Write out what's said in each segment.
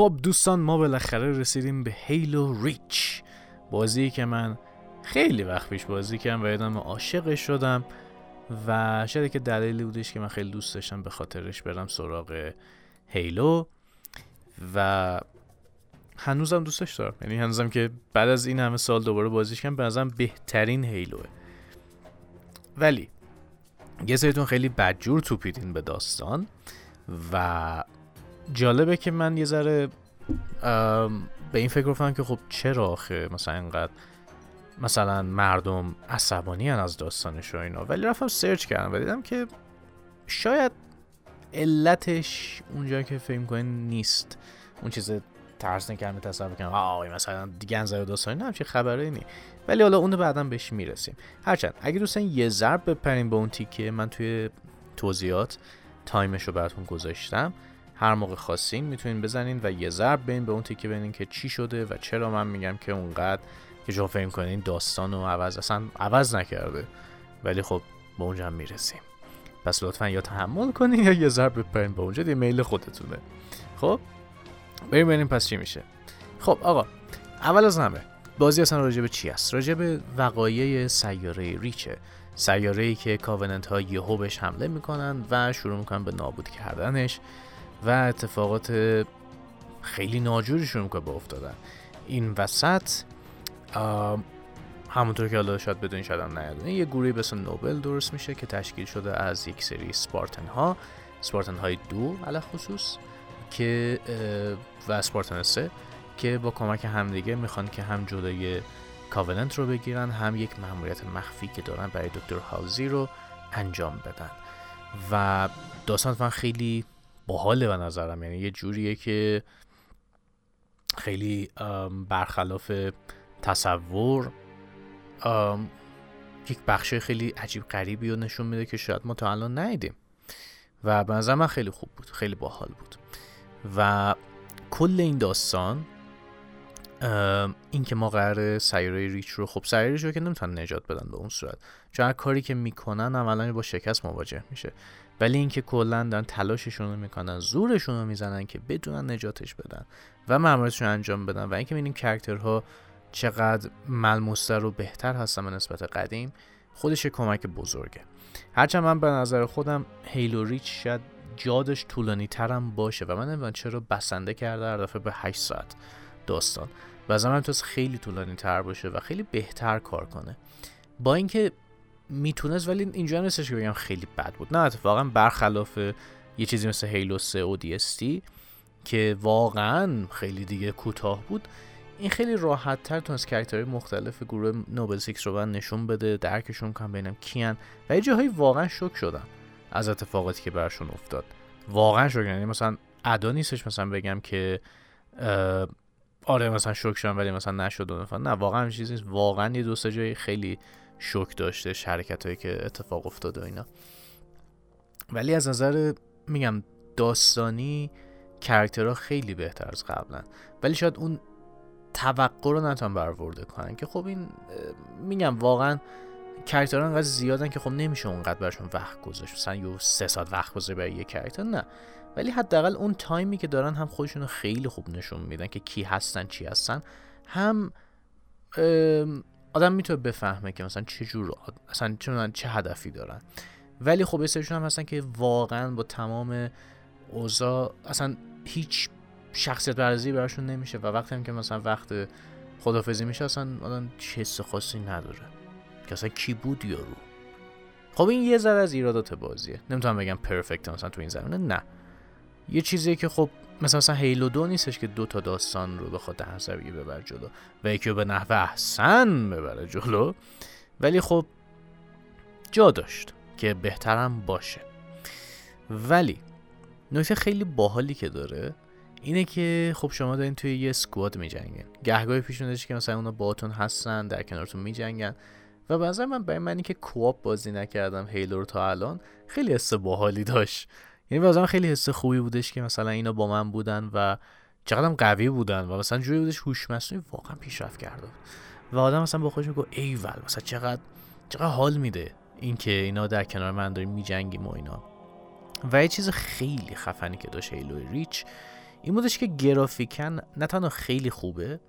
خب دوستان ما بالاخره رسیدیم به هیلو ریچ بازی که من خیلی وقت پیش بازی کردم و یادم عاشقش شدم و شاید که دلیلی بودش که من خیلی دوست داشتم به خاطرش برم سراغ هیلو و هنوزم دوستش دارم. یعنی هنوزم که بعد از این همه سال دوباره بازیش کنم به بهترین هیلوه ولی یه خیلی بدجور توپیدین به داستان و جالبه که من یه ذره به این فکر رفتم که خب چرا آخه مثلا اینقدر مثلا مردم عصبانی از داستانش و اینا. ولی رفتم سرچ کردم و دیدم که شاید علتش اونجا که فکر کنین نیست. اون چیز ترس نکردم تصور کنم آه مثلا دیگه انزای داستانی نه همچین خبره نی ولی حالا اونو بعدا بهش می‌رسیم. هرچند اگه دوستان یه ضرب بپرین به اون تیکه من توی توضیحات تایمش رو براتون گذاشتم. هر موقع خواستین می‌تونین بزنین و یه ضرب بین به اون تیکه ببینین که چی شده و چرا من میگم که اونقدر که شما فکر کنین داستان عوض اصلا عوض نکرده. ولی خب به اونجا هم می‌رسیم. پس لطفا یا تحمل کنین یا یه ضرب بپرین به اونجا دیگه میل خودتونه. خب؟ بریم ببینیم پس چی میشه. خب آقا اول از همه بازی اصلا راجع به چی است؟ راجع به وقایع سیاره ریچه. سیاره ای که کاوننت ها یهو بهش حمله می‌کنن و شروع می‌کنن به نابود کردنش. و اتفاقات خیلی ناجوری شروع می‌کنه به افتادن. این وسط همونطور که حالا شاید بدونین شاید هم یه گروهی به نوبل درست میشه که تشکیل شده از یک سری سپارتن ها سپارتن های دو علا خصوص که و اسپارتان سه که با کمک همدیگه می‌خوان که هم جلوی کاوننت رو بگیرن هم یک مأموریت مخفی که دارن برای دکتر هاوزی رو انجام بدن. و داستان خیلی باحاله به نظرم. یعنی یه جوریه که خیلی برخلاف تصور یک بخش خیلی عجیب غریبی رو نشون میده که شاید ما تا الان ندیدیم. و به نظر من خیلی خوب بود. خیلی باحال بود. و کل این داستان این که ما قرار سیاره ریچ رو خب سیاره ریچ رو که نمی‌تونن نجات بدن به اون صورت. چون کاری که می‌کنن عملا با شکست مواجه میشه. ولی اینکه کلا دارن تلاششون رو می‌کنن زورشون رو می‌زنن که بدونن نجاتش بدن و ماموریتشون انجام بدن و اینکه ببینیم کرکترها چقدر ملموستر و بهتر هستن به نسبت قدیم خودش کمک بزرگه. هرچند من به نظر خودم هیلو ریچ شاید جادش طولانی ترم باشه و من نمی‌دونم چرا بسنده کرده هر دفعه به 8 ساعت داستان. و از من خیلی طولانی تر باشه و خیلی بهتر کار کنه. با اینکه می‌تونست ولی اینجا نیستش که بگم خیلی بد بود. نه اتفاقا برخلاف یه چیزی مثل Halo 3 ODST که واقعا خیلی دیگه کوتاه بود این خیلی راحت تر تونست character های مختلف گروه Noble Six رو نشون بده درکشون کنم ببینم کیان. و یه جاهایی واقعا شک شدم از اتفاقاتی که براشون افتاد. واقعا شوک یعنی مثلا ادا نیستش مثلا بگم که آره مثلا شوک شدم ولی مثلا نشد و نه واقعا چیزی نیست. واقعا یه دو جایی خیلی شوک داشته شرکت هایی که اتفاق افتاده و اینا. ولی از نظر میگم داستانی کرکترها خیلی بهتر از قبلا ولی شاید اون توقع رو نتونن برورده کنن که خب این میگم واقعا character ها انقدر زیادن که خب نمیشه اونقدر براشون وقت گذاشت. مثلا یه سه ساعت وقت گذاری برای یه character نه. ولی حداقل اون time ی که دارن هم خودشون خیلی خوب نشون میدن که کی هستن چی هستن هم آدم می‌تونه بفهمه که مثلا چه جور اصلا چه هدفی دارن. ولی خب سریشون هم هستن که واقعا با تمام اوضاع اصلا هیچ شخصیت بارزی براشون نمیشه و وقتی هم که مثلا وقت خدافزی میشه اصلا آدم چه خاصی نداره. که اصلا کی بود یارو؟ خب این یه ذره از ایرادات بازیه. نمی‌تونم بگم پرفکت مثلا تو این زمینه نه. یه چیزیه که خب مثلا مثلا هیلو دو نیستش که دو تا داستان رو بخواد در حسابی ببر جلو و یکی رو به نحو احسن ببره جلو. ولی خب جا داشت که بهترم باشه. ولی نکته خیلی باحالی که داره اینه که خب شما دارین توی یه سکواد میجنگن گهگاهی پیش که مثلا اونا باتون هستن در کنارتون میجنگن. و به من برای منی که کواب بازی نکردم هیلو رو تا الان خیلی حس باحالی داشت. یعنی واسه خیلی حس خوبی بودش که مثلا اینا با من بودن و چقدرم قوی بودن و مثلا جوری بودش هوش مصنوعی واقعا پیشرفت کرده و آدم مثلا با خودش میگه ایول مثلا چقدر چقدر حال میده اینکه اینا در کنار من داریم میجنگیم و اینا. و یه چیز خیلی خفنی که داشت هیلو ریچ این بودش که گرافیکن نه تنها خیلی خوبه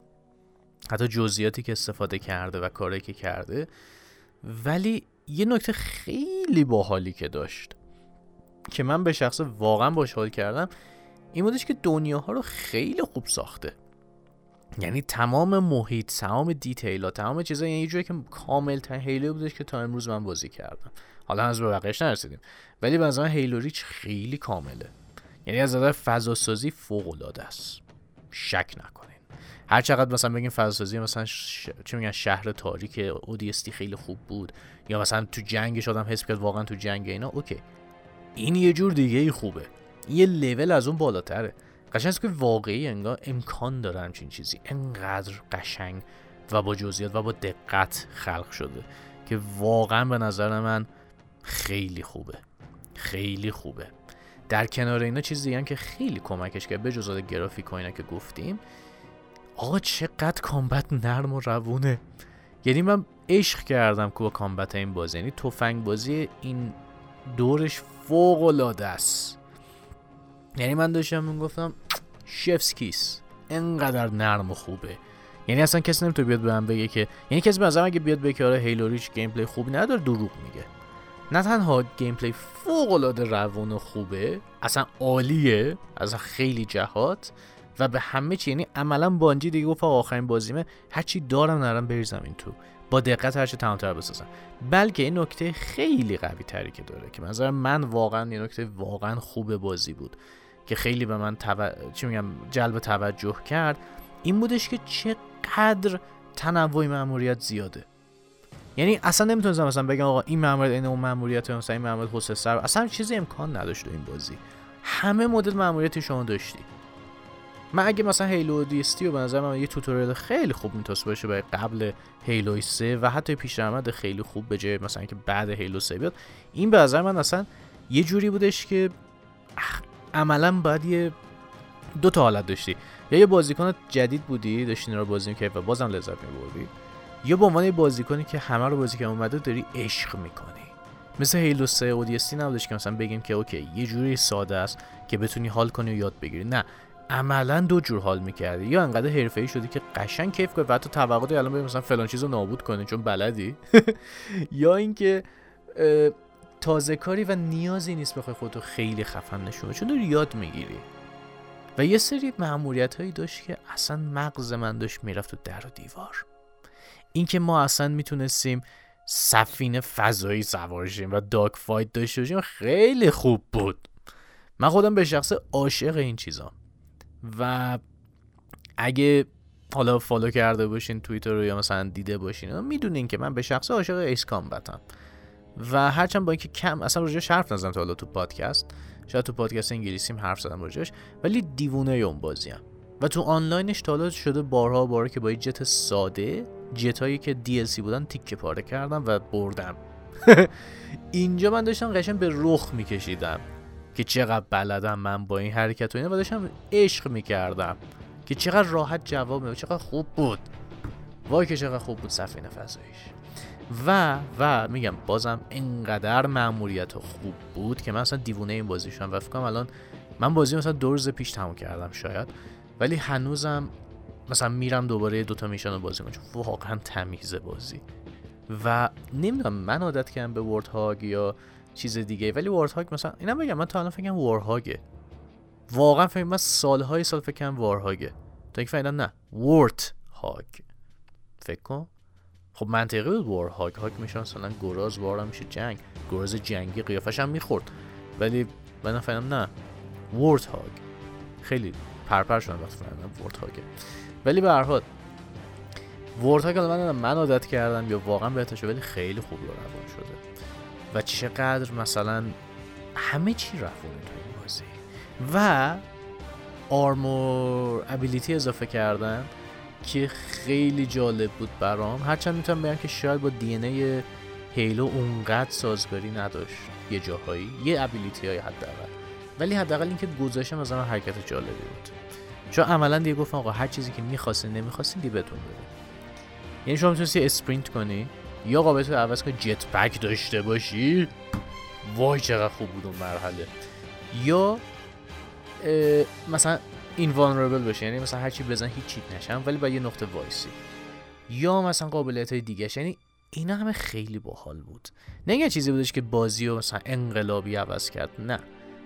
حتی جزئیاتی که استفاده کرده و کاری که کرده ولی یه نکته خیلی باحالی که داشت. که من به شخص واقعا باش حال کردم این بودش که دنیاها رو خیلی خوب ساخته. یعنی تمام محیط تمام دیتیل ها تمام چیزا یعنی جوری که کامل ترین هیلو بودش که تا امروز من بازی کردم. حالا از به بقیهش نرسیدیم. ولی به نظر هیلو ریچ خیلی کامله. یعنی از نظر فضا سازی فوق العاده است. شک نکنین. هر چقدر مثلا بگیم فضا سازی مثلا ش... چی میگن شهر تاریک اودیستی خیلی خوب بود یا مثلا تو جنگش آدم حس کرد واقعا تو جنگ اینا اوکی. این یه جور دیگه ای خوبه. یه لول از اون بالاتره. قشنگ که واقعی انگار امکان داره همچین چیزی. انقدر قشنگ و با جزئیات و با دقت خلق شده که واقعا به نظر من خیلی خوبه. خیلی خوبه. در کنار اینا چیزی دیگه که خیلی کمکش کرد به جز گرافیک و اینا که گفتیم. آقا چقدر کامبت نرم و روونه. یعنی من عشق کردم که با کامبت این بازی. یعنی تفنگ بازی این دورش فوق العاده است. یعنی من داشتم می‌گفتم شفس کیس. انقدر نرم و خوبه. یعنی اصلا کسی نمی‌تونه بیاد به من بگه که یعنی کسی به اگه بیاد بگه آره Halo Reach gameplay خوبی نداره دروغ میگه. نه تنها gameplay فوق العاده روون و خوبه اصلا عالیه از خیلی جهات. و به همه چی یعنی عملا بانجی دیگه گفت آخرین بازیمه. هرچی دارم نرم بریزم این تو. با دقت هرچی تمامتر بسازم. بلکه این نکته خیلی قوی تری که داره که نظر من واقعا یه نکته واقعا خوب بازی بود که خیلی به من تو... چی میگم جلب توجه کرد این بودش که چقدر تنوع مأموریت زیاده. یعنی اصلا نمی‌تونستم مثلا بگم آقا این مأموریت این اون مأموریت مثلا این مأموریت حسه سر اصلا چیزی امکان نداشت این بازی. همه مدل مأموریتی شما داشتی. من اگه مثلا هیلو دیستی و به نظر من یه توتوریال خیلی خوب می‌تونست باشه برای قبل هیلو 3 و حتی پیشنهاد خیلی خوب به جای مثلا که بعد هیلو 3 بیاد این به نظر من اصلا یه جوری بودش که عملا باید یه دو تا حالت داشتی. یا یه بازیکن جدید بودی داشتی رو بازی می‌کردی و بازم لذت میبردی یا به عنوان یه بازیکنی که همه رو بازی که اومده داری عشق می‌کنی. مثل هیلو 3 اودیستی نبودش که مثلا بگیم که اوکی یه جوری ساده است که بتونی حال کنی و یاد بگیری. نه عملا دو جور حال می‌کردی. یا انقدر حرفه‌ای شدی که قشنگ کیف کنی و حتی توقع الان بگیم مثلا فلان چیزو نابود کنی چون بلدی. یا اینکه تازه کاری و نیازی نیست بخوای خودتو خیلی خفن نشون چون داری یاد می‌گیری. و یه سری معمولیت هایی داشت که اصلا مغز من داشت می‌رفت تو در و دیوار. اینکه ما اصلا می‌تونستیم سفینه فضایی سوار و داک فایت داشته باشیم خیلی خوب بود. من خودم به شخص عاشق این چیزام. و اگه حالا follow کرده باشین توییتر رو یا مثلا دیده باشین می‌دونین که من به شخص عاشق Ace Combat م و هرچند با اینکه کم اصلا راجعش حرف نزدم تا حالا تو پادکست. شاید تو پادکست انگلیسیم حرف زدم راجعش. ولی دیوونه اون بازیم و تو آنلاینش تا شده بارها بارها که با یه جت ساده جت که DLC بودن تیکه پاره کردم و بردم. اینجا من داشتم قشنگ به رخ میکشیدم. که چقدر بلدم من با این حرکت و اینا. و داشتم عشق می‌کردم که چقدر راحت جواب میده چقدر خوب بود. وای که چقدر خوب بود سفینه فضاییش. و و میگم بازم اینقدر مأموریت خوب بود که من اصلا دیوونه این بازی شدم. و فکر الان من بازی مثلا دو روز پیش تموم کردم شاید. ولی هنوزم مثلا میرم دوباره دوتا میشن رو بازی کنم چون واقعا تمیز بازی. و نمی‌دونم من عادت کردم به ورد هاگ یا چیز دیگه. ولی ورد هاگ مثلا اینا بگم من تا الان فکرم وار هاگه واقعا فکر من سالهای سال فکر کنم وار هاگه تا اینکه فعلا نه ورد هاگ فکر کن. خب منطقی بود وار هاگ هاگ میشه مثلا گراز وار میشه جنگ. گراز جنگی قیافش هم می‌خورد. ولی من فهمیدم نه ورد هاگ خیلی پرپر شدن وقتی فهمیدم ورد هاگه ولی به هر حال ورد هاگ من من عادت کردم یا واقعا بهتر شده ولی خیلی خوب روان شده. و چقدر مثلا همه چی رفت تو این بازی. و آرمور ابیلیتی اضافه کردن که خیلی جالب بود برام. هرچند می‌تونم بگم که شاید با دی ان هیلو اونقدر سازگاری نداشت یه جاهایی یه ابیلیتی های حداقل. ولی حداقل اینکه گذاشتم از من حرکت جالبی بود. چون عملا دیگه گفتم آقا هر چیزی که می‌خواستی نمی‌خواستی دیگه بتون بده. یعنی شما می‌تونستی sprint کنی. یا قابلیت عوض کنی jetpack داشته باشی؟ وای چقدر خوب بود اون مرحله. یا مثلا invulnerable بشه یعنی مثلا هرچی بزن هیچیت نشه ولی با یه نقطه وایسی. یا مثلا قابلیت های دیگه یعنی اینا همه خیلی باحال بود. نه یه چیزی بودش که بازی رو مثلا انقلابی عوض کرد نه.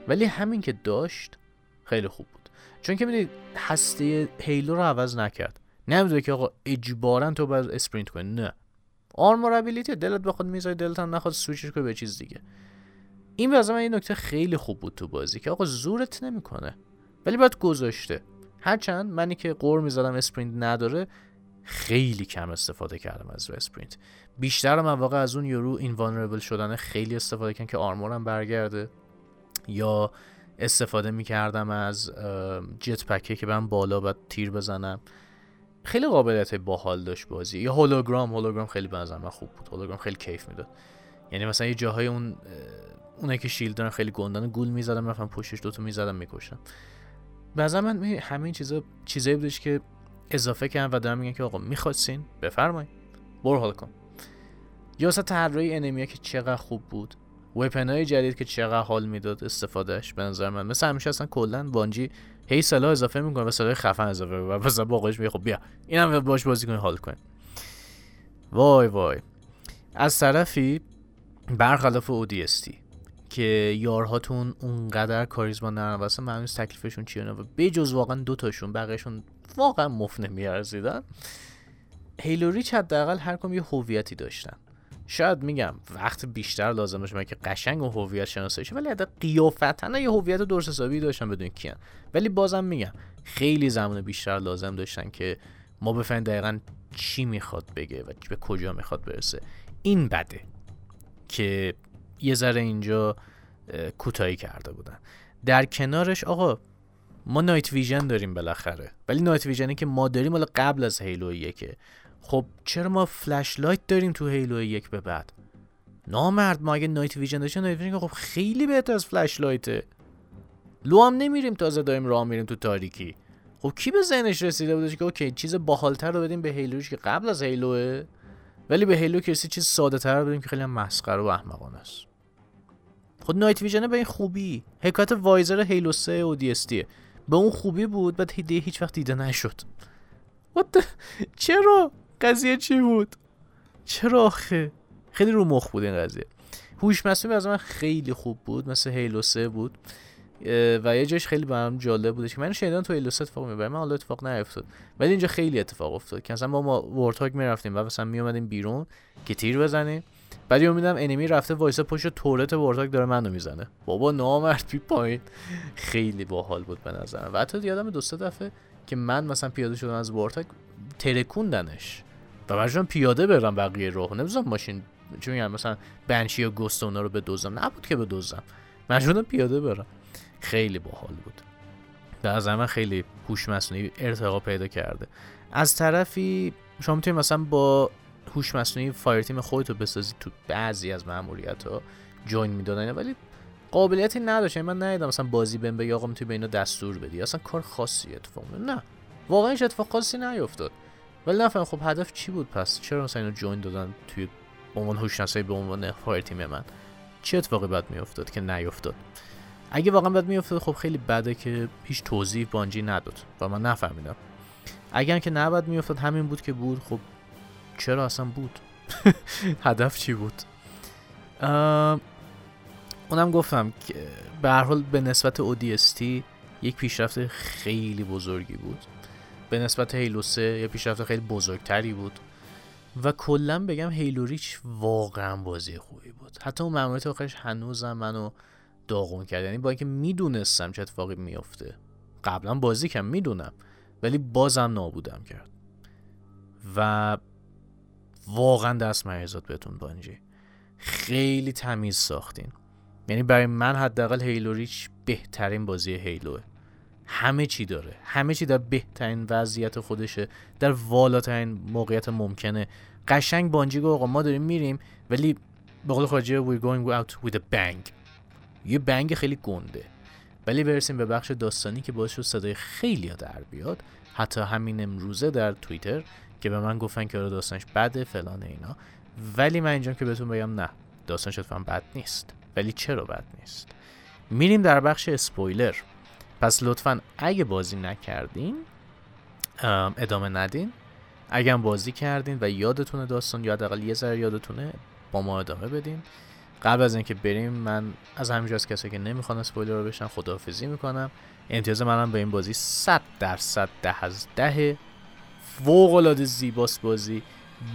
ولی همین که داشت خیلی خوب بود. چون که می‌دید هسته Halo رو عوض نکرد. نمی‌دونه که آقا اجبارا تو باید sprint کنی نه. armor ability دلت بخواد می‌ذاری دلت هم نخواد سویچش کنی به چیز دیگه. این به نظر من این نکته خیلی خوب بود تو بازی که آقا زورت نمی‌کنه ولی برات گذاشته. هرچند منی که غر می‌زدم sprint نداره خیلی کم استفاده کردم از sprint. بیشتر من واقع از اون یورو invulnerable شدن خیلی استفاده کردم که armor م برگرده. یا استفاده می‌کردم از جت پکه که من بالا باید تیر بزنم. خیلی قابلیت باحال داشت بازی. یا هولوگرام هولوگرام خیلی به من خوب بود. هولوگرام خیلی کیف می‌داد. یعنی مثلا یه جاهای اون اونایی که شیلد دارن خیلی گندن گول می‌زدم رفتم پشتش دوتا می‌زدم می‌کشم بعضا من همین چیزا چیزایی بودش که اضافه کردم و دارم میگن که آقا می‌خواستین بفرمایید. برو حال کن. یا اصلا طراحی انمیا که چقدر خوب بود. وپن های جدید که چقدر حال می‌داد استفادهش به نظر من. مثل همیشه اصلا کلا وانجی هی سلاح اضافه می‌کنه و سلاح خفن اضافه و مثلا باقیش میگه خب بیا اینم باش بازی کنی حال کن وای وای. از طرفی برخلاف اودیستی که یارهاتون اونقدر کاریزما ندارن واسه معلوم تکلیفشون چیه و بجز واقعا دو تاشون بقیهشون واقعا مفت نمیارزیدن هیلو ریچ حداقل هر کم یه هویتی داشتن. شاید میگم وقت بیشتر لازم باشه که قشنگ و هویت شناسایی ولی حتی قیافتن یه هویت درست حسابی داشتن بدون کیان ولی بازم میگم خیلی زمان بیشتر لازم داشتن که ما بفهمیم دقیقا چی می‌خواد بگه و به کجا می‌خواد برسه. این بده که یه ذره اینجا کوتاهی کرده بودن. در کنارش آقا ما night vision داریم بالاخره. ولی night vision ی که ما داریم حالا قبل از Halo یکه. خب چرا ما flashlight داریم تو Halo یک به بعد؟ نامرد ما اگه night vision داشتیم night vision خب خیلی بهتر از flashlight ه. لو هم نمیریم تازه داریم راه میریم تو تاریکی. خب کی به ذهنش رسیده بودش که okay چیز باحالتر رو بدیم به Halo ش که قبل از Halo ه ولی به Halo کسی چیز ساده تر بدیم که خیلی مسخره و احمقانه است. خود نایت ویژن به این خوبی. حکایت وایزر هیلو 3 و دی به اون خوبی بود بعد هیچ وقت دیده نشد. چرا؟ قضیه چی بود؟ چرا آخه؟ خیلی رو مخ بود این قضیه. هوش مصنوعی از من خیلی خوب بود مثل هیلو 3 بود. و یه جاش خیلی برام جالب بودش که من شنیدم تو هیلو 3 اتفاق می‌بره من حالا اتفاق نیفتاد. ولی اینجا خیلی اتفاق افتاد که مثلا ما ما ورتاک می‌رفتیم و مثلا میومدیم بیرون که تیر بزنیم. بعد یه میدم enemy رفته وایسا پشت turret Warthog داره منو می‌زنه. بابا نامرد بیا پایین. خیلی باحال بود به نظرم. و حتی یادم دو سه دفعه که من مثلا پیاده شدم از Warthog ترکوندنش. و مجبورم پیاده برم بقیه راه. نمی‌دونم ماشین چون میگم مثلا Banshee یا Ghost اونا رو بدزدم نبود که بدزدم مجبورم پیاده برم خیلی باحال بود. به نظر من خیلی هوش مصنوعی ارتقا پیدا کرده. از طرفی شما می‌تونید مثلا با هوش مصنوعی fireteam خودتو بسازی تو بعضی از ماموریت ها join می‌دادن ولی قابلیتی نداشت. یعنی من ندیدم مثلا بازی بهم بگه آقا می‌تونی به اینا دستور بدی. اصلا کار خاصی اتفاق نه. واقعا هیچ اتفاق خاصی نیفتاد ولی نفهم خب هدف چی بود؟ پس چرا مثلا اینو join دادن توی عنوان هوش به عنوان fireteam من؟ چه اتفاقی باید میافتاد که نیفتاد اگه واقعا باید میافتاد خب خیلی بده که هیچ توضیح بانجی نداد و من نفهمیدم. اگر که نه بعد میافتاد همین بود که بود. خب چرا اصلا بود؟ هدف چی بود؟ اونم گفتم که به هر حال به نسبت اودیستی یک پیشرفت خیلی بزرگی بود. به نسبت هیلو 3 یه پیشرفت خیلی بزرگتری بود و کلا بگم هیلو ریچ واقعا بازی خوبی بود. حتی اون ماموریت آخرش هنوزم منو داغون کرد. یعنی با اینکه می‌دونستم چه اتفاقی میفته قبلا بازی کم می‌دونم. ولی بازم نابودم کرد. و واقعا دست مریضات بهتون بانجی. خیلی تمیز ساختین. یعنی برای من حداقل هیلو ریچ بهترین بازی هیلوه همه چی داره. همه چی در بهترین وضعیت خودشه در والاترین موقعیت ممکنه. قشنگ بانجی آقا ما داریم میریم ولی به قول خارجی we're going out with a bang. یه بنگ خیلی گنده. ولی برسیم به بخش داستانی که باعث شد صدای خیلی در بیاد. حتی همین امروزه در توییتر که به من گفتن که آره داستانش بده فلان اینا. ولی من اینجا که بهتون بگم نه داستانش اتفاقا بد نیست. ولی چرا بد نیست؟ میریم در بخش اسپویلر. پس لطفا اگه بازی نکردین ادامه ندین. اگر بازی کردین و یادتونه داستان یا حداقل یه ذره یادتونه با ما ادامه بدین. قبل از اینکه بریم من از همینجا از کسایی که نمی‌خوان اسپویلر رو بشن خداحافظی می‌کنم. امتیاز منم به این بازی 100 درصد ده از ده. فوق العاده زیباست بازی.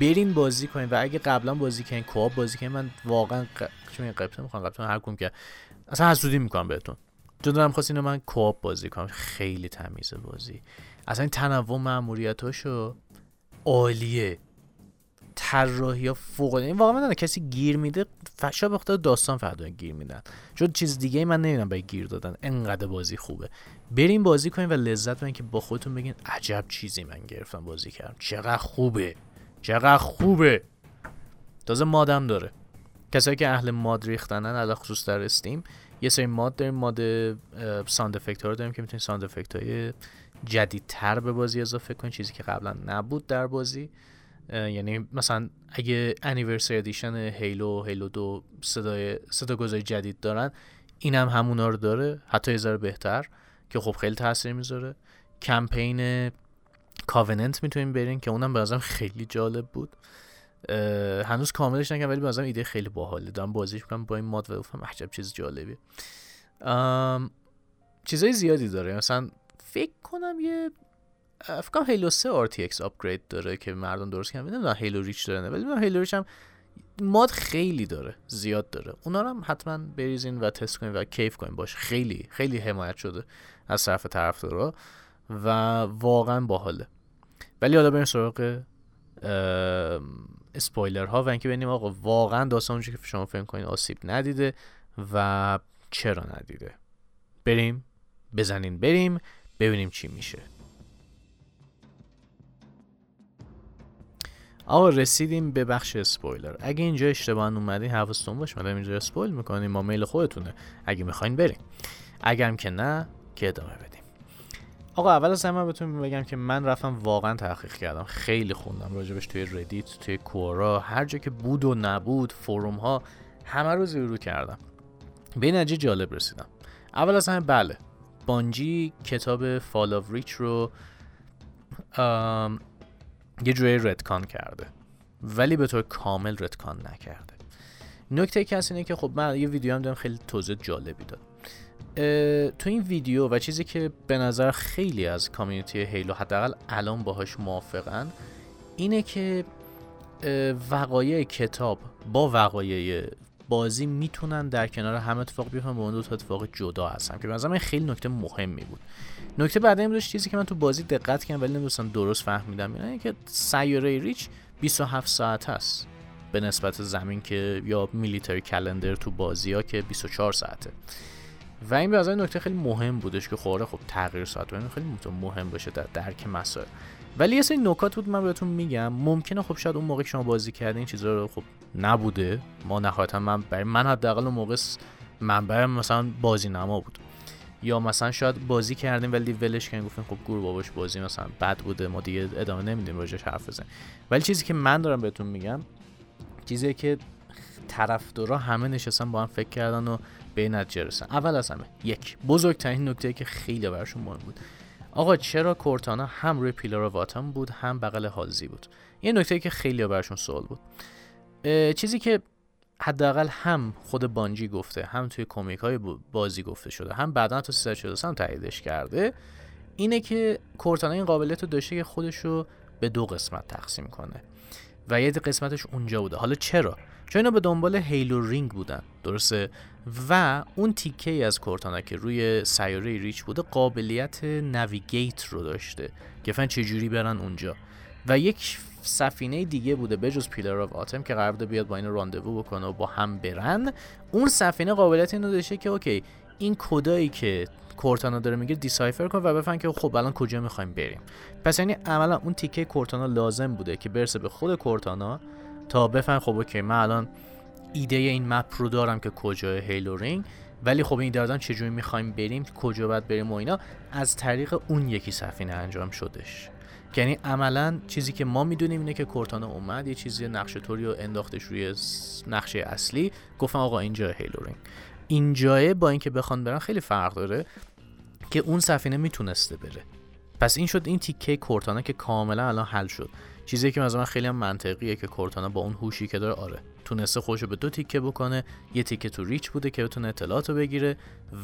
برین بازی کنین و اگه قبلا بازی کنین کوآپ بازی کنین من واقعا ق... چون قبطه می‌خوام قبطه هر که اصلا حسودی می‌کنم بهتون. دارم خواست اینو من کوآپ بازی کنم. خیلی تمیز بازی. اصلا این تنوع ماموریتاشو عالیه. طراحی ها فوق این واقعا من کسی گیر میده فشا به داستان فردا گیر میدن. چون چیز دیگه ای من نمی‌دونم برای گیر دادن. انقدر بازی خوبه. بریم بازی کنیم و لذت ببرین که با خودتون بگین عجب چیزی من گرفتم بازی کردم. چقدر خوبه. چقدر خوبه. تازه مادم داره. کسایی که اهل ماد ریختنن علا خصوص در استیم یه سری ماد داریم ماد ساند افکت ها رو داریم که می‌تونید ساند افکت های جدیدتر به بازی اضافه کنید چیزی که قبلا نبود در بازی. یعنی مثلا اگه انیورسری ادیشن هیلو هیلو دو صدای صدا گذاری جدید دارن این هم همونا رو داره حتی یه بهتر که خب خیلی تاثیر می‌ذاره. کمپین کاوننت می‌تونیم برین که اونم به خیلی جالب بود. هنوز کاملش نکنم ولی به ایده خیلی باحاله. دارم بازیش می‌کنم با این ماد و گفتم عجب چیز جالبی چیزای زیادی داره. مثلا فکر کنم یه فکر هیلو 3 RTX آپگرید داره که مردم درست کردن. نمی‌دونم هیلو ریچ داره ولی من هیلو ریچ هم ماد خیلی داره زیاد داره. اونا رو هم حتما بریزین و تست کنین و کیف کنین. باش خیلی خیلی حمایت شده از طرف طرفدارا و واقعا باحاله. ولی حالا بریم سراغ اسپویلر ها و اینکه ببینیم آقا واقعا داستان که شما فکر کنین آسیب ندیده و چرا ندیده. بریم؟ بزنین بریم ببینیم چی میشه. آقا رسیدیم به بخش اسپویلر. اگه اینجا اشتباه اومدین حواستون باشه ما اینجا اسپویل می‌کنیم. ما میل خودتونه. اگه می‌خواین بریم. اگرم که نه که ادامه بدیم. آقا اول از همه بهتون بگم که من رفتم واقعا تحقیق کردم. خیلی خوندم راجبش توی ردیت توی کورا هر جا که بود و نبود فروم ها همه رو زیرو کردم. به این جالب رسیدم. اول از همه بله بانجی کتاب فال آف ریچ رو یه جوری ردکان کرده ولی به طور کامل ردکان نکرده. نکته که اینه که خب من یه ویدیو هم دارم خیلی توضیح جالبی داد. تو این ویدیو و چیزی که به نظر خیلی از کامیونیتی هیلو حداقل الان باهاش موافقن اینه که وقایع کتاب با وقایع بازی می‌تونن در کنار هم اتفاق بیفتن با اون دو تا اتفاق جدا هستن که به خیلی نکته مهمی بود. نکته بعد این چیزی که من تو بازی دقت کردم ولی نمی‌دونستم درست فهمیدم اینه که سیاره ریچ 27 ساعت هست. به نسبت زمین که یا میلیتری کلندر تو بازی ها که 24 ساعته. و این به نکته خیلی مهم بودش که خوره خب تغییر ساعت و خیلی مهم باشه در درک مسائل. ولی یه سری نکات بود من بهتون میگم. ممکنه خب شاید اون موقع شما بازی کردین چیزا رو خب نبوده. ما نهایتا من برای من حداقل اون موقع منبع مثلا بازی نما بود. یا مثلا شاید بازی کردیم ولی ولش کردیم گفتیم خب گور باباش بازی مثلا بد بوده ما دیگه ادامه نمیدیم راجعش حرف بزنیم. ولی چیزی که من دارم بهتون میگم چیزی که طرفدارا همه نشستن با هم فکر کردن و به نتیجه رسن. اول از همه یک بزرگترین نکته که خیلی براشون مهم بود. آقا چرا کورتانا هم روی پیلار واتم بود هم بغل هالزی بود؟ یه نکته که خیلی براشون سوال بود. چیزی که حداقل هم خود بانجی گفته هم توی کمیک های بازی گفته شده هم بعدا تو 343 هم تاییدش کرده اینه که کورتانا این قابلیت رو داشته که خودش رو به دو قسمت تقسیم کنه. و یه قسمتش اونجا بوده. حالا چرا؟ چون اینا به دنبال Halo ring بودن. درسته؟ و اون تیکه ای از Cortana که روی سیاره Reach بوده قابلیت navigate رو داشته. که فن چجوری برن اونجا. و یک سفینه دیگه بوده بجز Pillar of Autumn که قرار بیاد با این rendezvous بکنه و با هم برن. اون سفینه قابلیت اینو داشته که okay این کدایی که Cortana داره میگه decipher کن و بفهم که خب الان کجا می‌خوایم بریم. پس یعنی عملا اون تیکه Cortana لازم بوده که برسه به خود Cortana. تا بفهم خب okay من الان ایده این map رو دارم که کجای Halo ring ولی خب این دادن چجوری می‌خوایم بریم کجا باید بریم و اینا از طریق اون یکی سفینه انجام شدش. یعنی عملا چیزی که ما می‌دونیم اینه که Cortana اومد یه چیزی نقشه طوری رو انداختش روی نقشه اصلی گفتم آقا اینجا Halo ring اینجا با اینکه بخوان برن خیلی فرق داره که اون سفینه می‌تونسته بره. پس این شد این تیکه Cortana که کاملا الان حل شد. چیزی که مثلا خیلی هم منطقیه که Cortana با اون هوشی که داره آره تونسته خودشو به دو تیکه بکنه یه تیکه تو Reach بوده که بتونه اطلاعات رو بگیره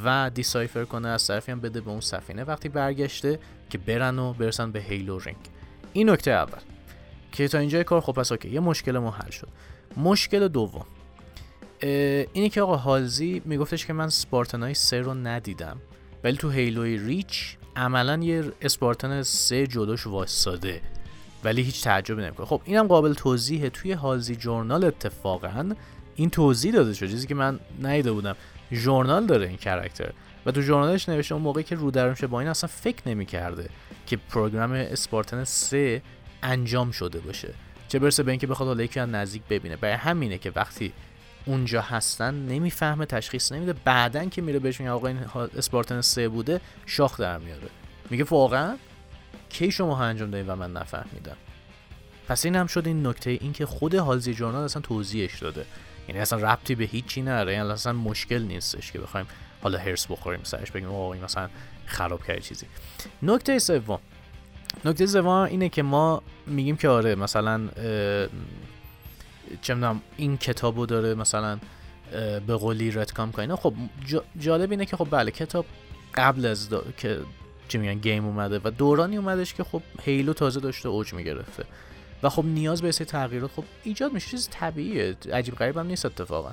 و decipher کنه از طرفی هم بده به اون سفینه. وقتی برگشته که برن و برسن به Halo ring. این نکته اول که تا اینجای کار خب پس اوکی یه مشکل ما حل شد. مشکل دوم اینی که آقا Halsey میگفتش که من Spartan ای سه رو ندیدم ولی تو Halo ی Reach عملا یه Spartan سه جلوش واساده ولی هیچ تعجبی نمی‌کنه. خب اینم قابل توضیحه. توی هالزی جورنال اتفاقا این توضیح داده شد. چیزی که من ندیده بودم. ژورنال داره این کرکتر و تو ژورنالش نوشته اون موقعی که رو درمشه با این اصلا فکر نمی‌کرده که پروگرام اسپارتن 3 انجام شده باشه. چه برسه به اینکه بخواد حالا یکی از نزدیک ببینه. برای همینه که وقتی اونجا هستن نمی‌فهمه تشخیص نمیده. بعدا که میره بهش میگه آقا این اسپارتن 3 بوده شاخ در میاره. میگه واقعا؟ کی شما انجام دادین و من نفهمیدم. پس این هم شد این نکته این که خود هالزی جورنال اصلا توضیحش داده. یعنی اصلا ربطی به هیچی نداره یعنی اصلا مشکل نیستش که بخوایم حالا هرس بخوریم سرش بگیم آقا این مثلا خراب کرد چیزی. نکته سوم. نکته سوم اینه که ما میگیم که آره مثلا چه این کتابو داره مثلا به قولی retcon کنه. خب جالب اینه که خب بله کتاب قبل از که چی میگن game اومده و دورانی اومدش که خب Halo تازه داشته اوج می‌گرفته. و خب نیاز یه سری تغییرات خب ایجاد میشه چیز طبیعیه عجیب غریب هم نیست اتفاقا.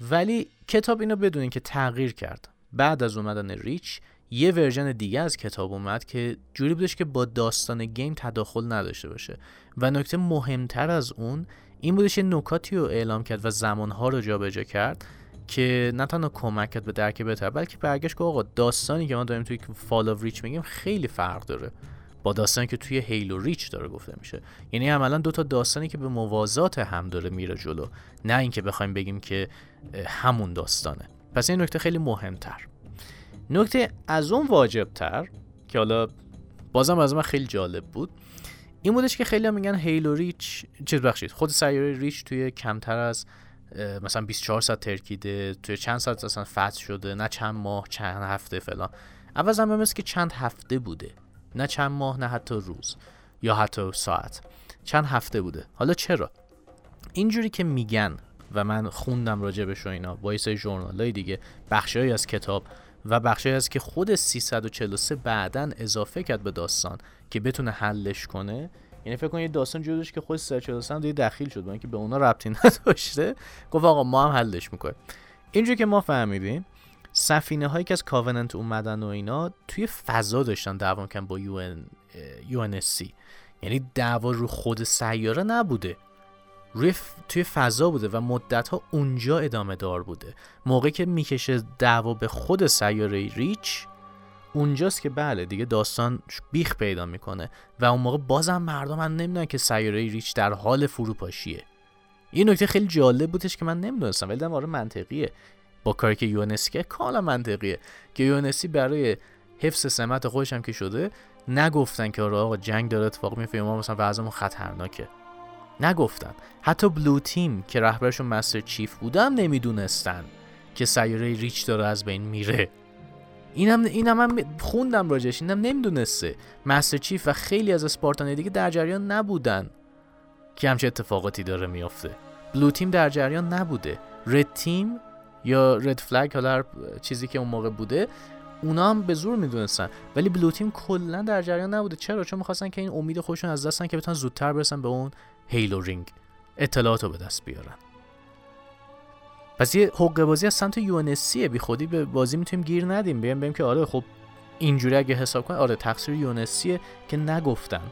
ولی کتاب اینو بدونین که تغییر کرد. بعد از اومدن Reach یه version دیگه از کتاب اومد که جوری بودش که با داستان game تداخل نداشته باشه. و نکته مهمتر از اون این بودش یه نکاتی رو اعلام کرد و زمانها رو جابجا کرد. که نه تنها کمک کرد به درک بهتر بلکه برگشت که آقا داستانی که ما داریم توی فال آف ریچ میگیم خیلی فرق داره با داستانی که توی هیلو ریچ داره گفته میشه. یعنی عملا دو تا داستانی که به موازات هم داره میره جلو. نه اینکه بخوایم بگیم که همون داستانه. پس این نکته خیلی مهمتر. نکته از اون واجبتر که حالا بازم از من خیلی جالب بود این بودش که خیلی میگن هیلو ریچ چیز بخشید خود سیاره ریچ توی کمتر از مثلا 24 ساعت ترکیده توی چند ساعت اصلا فتح شده نه چند ماه چند هفته فلان. عوض هم که چند هفته بوده. نه چند ماه نه حتی روز یا حتی ساعت. چند هفته بوده. حالا چرا؟ اینجوری که میگن و من خوندم راجبش و اینا با یه ژورنالای دیگه بخشهایی از کتاب و بخشی از که خود 343 بعدا اضافه کرد به داستان که بتونه حلش کنه یعنی فکر کن یه داستان جدوش که خود 343 هم دیگه دخیل شد با اینکه به اونا ربطی نداشته. گفت آقا ما هم حلش می‌کنیم. اینجوری که ما فهمیدیم سفینه هایی که از کاوننت اومدن و اینا توی فضا داشتن دعوا کن با یو یعنی دعوا رو خود سیاره نبوده. روی توی فضا بوده و مدت ها اونجا ادامه دار بوده. موقعی که می‌کشه دعوا به خود سیاره ریچ اونجاست که بله دیگه داستان بیخ پیدا می‌کنه و اون موقع بازم مردم من نمی‌دونن که سیاره ریچ در حال فروپاشیه. یه نکته خیلی جالب بودش که من نمی‌دونستم ولی آره منطقیه. با کاری که یونسی که کاملا منطقیه که یونسی برای حفظ سمت خودش هم که شده نگفتن که آره آقا جنگ داره اتفاق میفته ما مثلا وضعمون خطرناکه. نگفتن. حتی بلو تیم که رهبرشون مستر چیف بودم نمی‌دونستن که سیاره ریچ داره از بین میره. اینم اینم هم خوندم راجش اینم نمی‌دونسته. مستر چیف و خیلی از اسپارتانی دیگه در جریان نبودن که همچه اتفاقاتی داره میافته. بلو تیم در جریان نبوده. رد تیم یا رد فلگ حالا چیزی که اون موقع بوده اونا هم به زور می‌دونستن. ولی بلو تیم کلا در جریان نبوده. چرا؟ چون می‌خواستن که این امید خودشون از دستن که بتونن زودتر برسن به اون هیلو رینگ اطلاعات به دست بیارن. پس یه حقوق بازی از سمت یونسیه بی خودی به بازی می‌تونیم گیر ندیم. بیم بیم که آره خب اینجوری اگه حساب کنیم آره تقصیر یونسیه که نگفتن.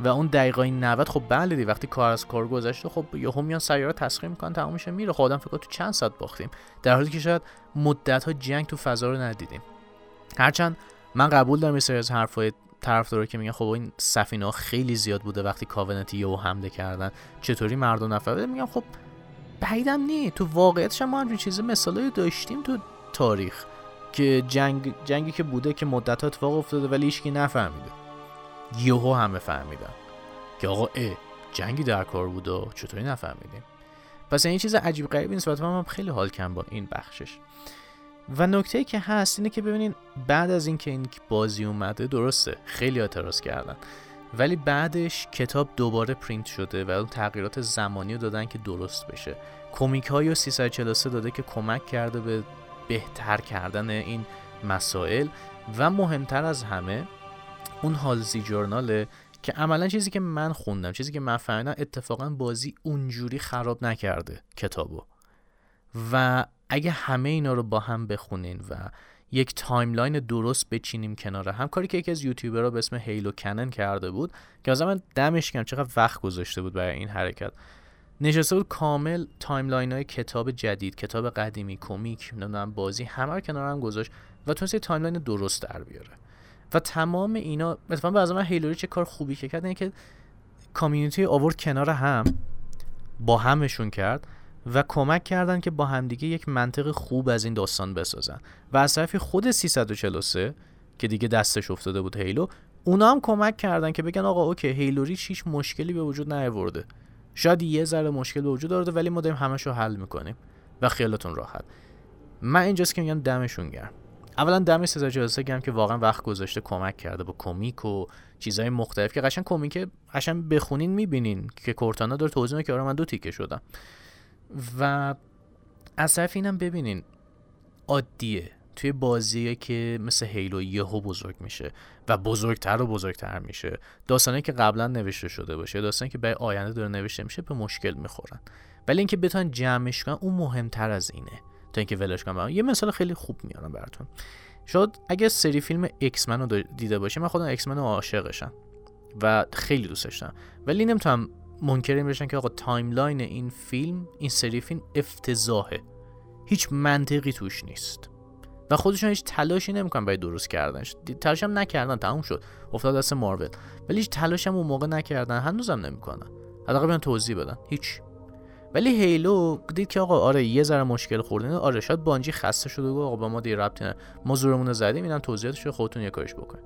و اون دقیقای 90 خب بله دی وقتی کار از کار گذشته خب یهو میان سیاره تسخیر می‌کنن تمام میشه میره. خودم خب فکر تو چند ساعت باختیم. در حالی که شاید مدت ها جنگ تو فضا رو ندیدیم. هرچند من قبول دارم یه از حرفای طرفدارا که میگن خب این سفینه ها خیلی زیاد بوده وقتی کاونت یهو حمله کردن. چطوری مردم نفهمیدن؟ میگم خب بعیدم نی تو واقعیتش ما همچین چیز مثالایی داشتیم تو تاریخ که جنگ جنگی که بوده که مدت ها اتفاق افتاده ولی هیچکی نفهمیده. یهو همه فهمیدن که آقا اه جنگی در کار بوده و چطوری نفهمیدیم؟ پس این چیز عجیب غریبی نیست. من خیلی حال کم با این بخشش. و نکته که هست اینه که ببینین بعد از اینکه این بازی اومده درسته خیلی اعتراض کردن. ولی بعدش کتاب دوباره پرینت شده و اون تغییرات زمانی رو دادن که درست بشه. کمیک هایی 343 داده که کمک کرده به بهتر کردن این مسائل و مهمتر از همه اون Halsey journal ه که عملا چیزی که من خوندم چیزی که من فهمیدم اتفاقا بازی اونجوری خراب نکرده کتابو. و اگه همه اینا رو با هم بخونین و یک timeline درست بچینیم کنار هم کاری که یکی از یوتیوبرها به اسم Halo Canon کرده بود که از من دمش گرم چقدر وقت گذاشته بود برای این حرکت. نشسته بود کامل timeline های کتاب جدید کتاب قدیمی کمیک نمی‌دونم بازی همه رو کنار هم گذاشت و تونست یه timeline درست در بیاره. و تمام اینا مثلا به من هیلوری چه کار خوبی که کرد که community آورد کنار هم با همشون کرد. و کمک کردن که با همدیگه یک منطق خوب از این داستان بسازن. و از طرفی خود 343 که دیگه دستش افتاده بود هیلو اونا هم کمک کردن که بگن آقا اوکی هیلو ریچ هیچ مشکلی به وجود نیاورده. شاید یه ذره مشکل به وجود داره ولی ما داریم همش حل می‌کنیم و خیالتون راحت. من اینجاست که میگم دمشون گرم. اولا دم سزا جلسه گرم که واقعا وقت گذاشته کمک کرده با کمیک و چیزهای مختلف که قشنگ کمیک قشنگ بخونین می‌بینین که کورتانا داره توضیح که آره من دو تیکه شدم. و از طرف اینم ببینین عادیه. توی بازیه که مثل Halo یهو بزرگ میشه و بزرگتر و بزرگتر میشه داستانی که قبلا نوشته شده باشه داستانی که برای آینده داره نوشته میشه به مشکل می‌خورن. ولی اینکه بتونن جمعش کنن اون مهمتر از اینه. تا اینکه ولش کنن. یه مثال خیلی خوب میارم براتون. شاید اگه سری فیلم X-Men رو دیده باشه من خودم X-Men عاشقشم و خیلی دوستش دارم. ولی نمی‌تونم منکر این بشم که آقا timeline این فیلم این سری فیلم افتضاحه. هیچ منطقی توش نیست. و خودشون هیچ تلاشی نمی‌کنن برای درست کردنش. تلاش هم نکردن تموم شد. افتاد دست مارول. ولی هیچ تلاش هم اون موقع نکردن هنوزم نمی‌کنن. حداقل بیان توضیح بدن. هیچ. ولی هیلو دید که آقا آره یه ذره مشکل خوردین آره شاید بانجی خسته شده و آقا با ما دی ربطی ما زورمون رو زدیم اینم توضیحاتش خودتون یه کارش بکنید.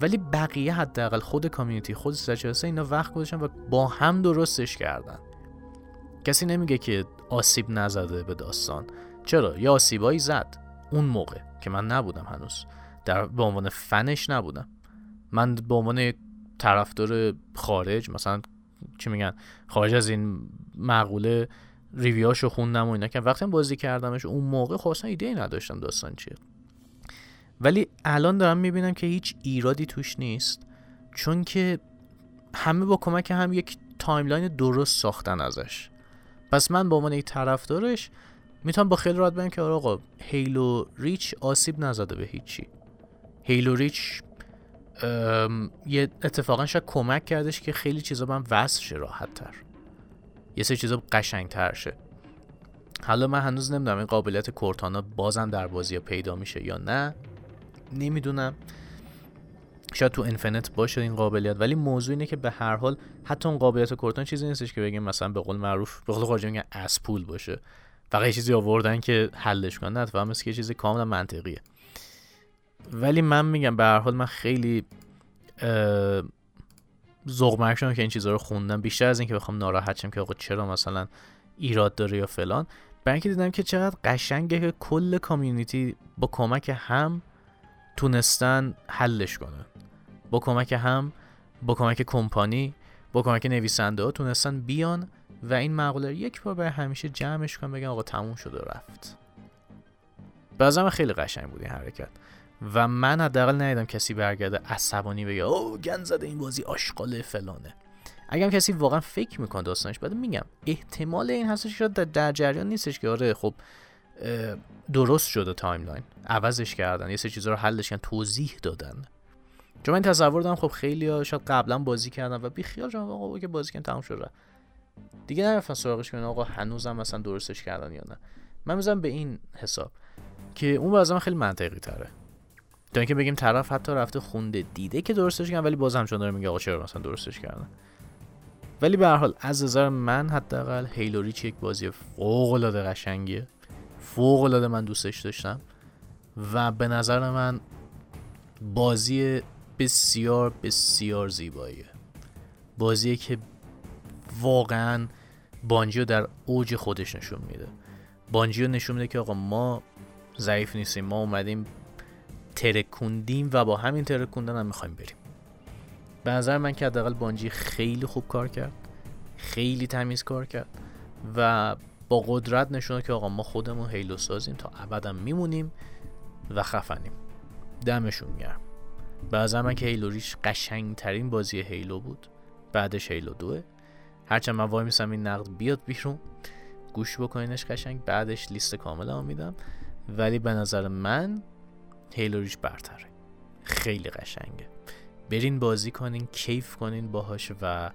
ولی بقیه حداقل خود کامیونیتی خود سچلسه اینا وقت گذاشتن و با هم درستش کردن. کسی نمیگه که آسیب نزده به داستان. چرا؟ یه آسیبایی زد. اون موقع که من نبودم هنوز. در به عنوان فنش نبودم. من به عنوان طرفدار خارج مثلا چی میگن؟ خارج از این مقوله ریویاشو خوندم و اینا که وقتی بازی کردمش اون موقع خب ایده ای نداشتم داستان چیه. ولی الان دارم می‌بینم که هیچ ایرادی توش نیست چون که همه با کمک هم یک timeline درست ساختن ازش. پس من با عنوان یک طرفدارش می‌تونم با خیلی راحت بگم که آره آقا Halo Reach آسیب نزده به هیچی. Halo Reach یه اتفاقا شاید کمک کردش که خیلی چیزا من وصل شه راحت تر یه سری چیزا قشنگ تر شه. حالا من هنوز نمی‌دونم این قابلیت Cortana بازم در بازی پیدا میشه یا نه. نمی‌دونم. شاید تو انفینت باشه این قابلیت ولی موضوع اینه که به هر حال حتی اون قابلیت کورتان چیزی نیستش که بگیم مثلا به قول معروف به قول خارجی میگن اسپول باشه. فقط یه چیزی آوردن که حلش کنن نه فهم که یه چیزی کاملا منطقیه. ولی من میگم به هر حال من خیلی ذوق شدم که این چیزها رو خوندم. بیشتر از اینکه بخوام ناراحت شم که آقا چرا مثلا ایراد داره یا فلان. برای اینکه دیدم که چقدر قشنگه که کل کامیونیتی با کمک هم تونستن حلش کنن. با کمک هم با کمک کمپانی با کمک نویسنده ها تونستن بیان و این مقوله یک بار برای همیشه جمعش کنن بگن آقا تموم شد و رفت. به خیلی قشنگ بود این حرکت. و من حداقل ندیدم کسی برگرده عصبانی بگه او گن زده این بازی آشغال فلانه. اگرم کسی واقعا فکر می‌کنه داستانش بده میگم احتمال این هستش که در جریان نیستش که آره خب درست شده timeline. عوضش کردن. یه سری چیزا رو حلش کردن. توضیح دادن. چون من تصور دارم خب خیلی ها شاید قبلا بازی کردن و بی خیال شدن. آقا که بازی کردن تموم شده دیگه نرفتن سراغش کنن آقا هنوزم مثلا درستش کردن یا نه. من می‌ذارم به این حساب که اون واسه خیلی منطقی تره تا اینکه بگیم طرف حتی رفته خونده دیده که درستش کردن ولی باز همچنان داره میگه آقا چرا مثلا درستش کردن؟ ولی به هر حال از نظر من حداقل هیلو ریچ یک بازی فوق العاده قشنگیه. فوق العاده من دوستش داشتم و به نظر من بازی بسیار بسیار زیباییه. بازی که واقعا بانجیو در اوج خودش نشون میده. بانجیو نشون میده که آقا ما ضعیف نیستیم ما اومدیم ترکوندیم و با همین ترکوندن هم می‌خوایم بریم. به نظر من که حداقل بانجی خیلی خوب کار کرد خیلی تمیز کار کرد و با قدرت نشونه که آقا ما خودمون هیلو سازیم تا ابدا میمونیم و خفنیم. دمشون گرم. نظر من که هیلو ریش قشنگ ترین بازی هیلو بود. بعدش هیلو دوه. هرچند من وای میسم این نقد بیاد بیرون. گوش بکنینش قشنگ. بعدش لیست کامل هم میدم. ولی به نظر من هیلو ریش برتره. خیلی قشنگه. برین بازی کنین کیف کنین باهاش و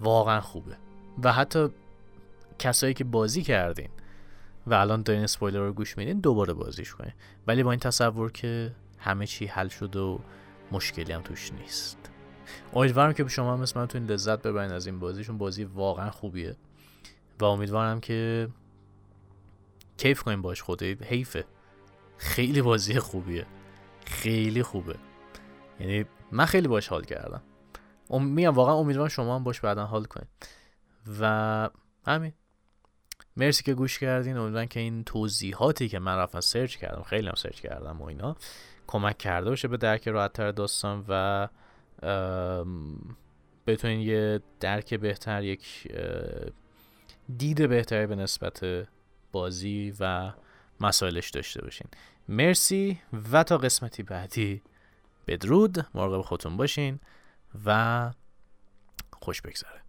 واقعا خوبه. و حتی کسایی که بازی کردین و الان دارین اسپویلر رو گوش میدین دوباره بازیش کنین. ولی با این تصور که همه چی حل شد و مشکلی هم توش نیست. امیدوارم که شما هم مثل من این لذت ببرین از این بازیشون. بازی واقعا خوبیه. و امیدوارم که کیف کنین باش خودی حیفه. خیلی بازی خوبیه. خیلی خوبه. یعنی من خیلی باش حال کردم. میام واقعا امیدوارم شما هم باش بعدا حال کنید و همین. مرسی که گوش کردین. امیدوارم که این توضیحاتی که من رفتم سرچ کردم خیلی هم سرچ کردم و اینا کمک کرده باشه به درک راحتتر داستان و بتونین یه درک بهتر یک دید بهتری به نسبت بازی و مسائلش داشته باشین. مرسی و تا قسمتی بعدی. بدرود. مراقب خودتون باشین و خوش بگذره.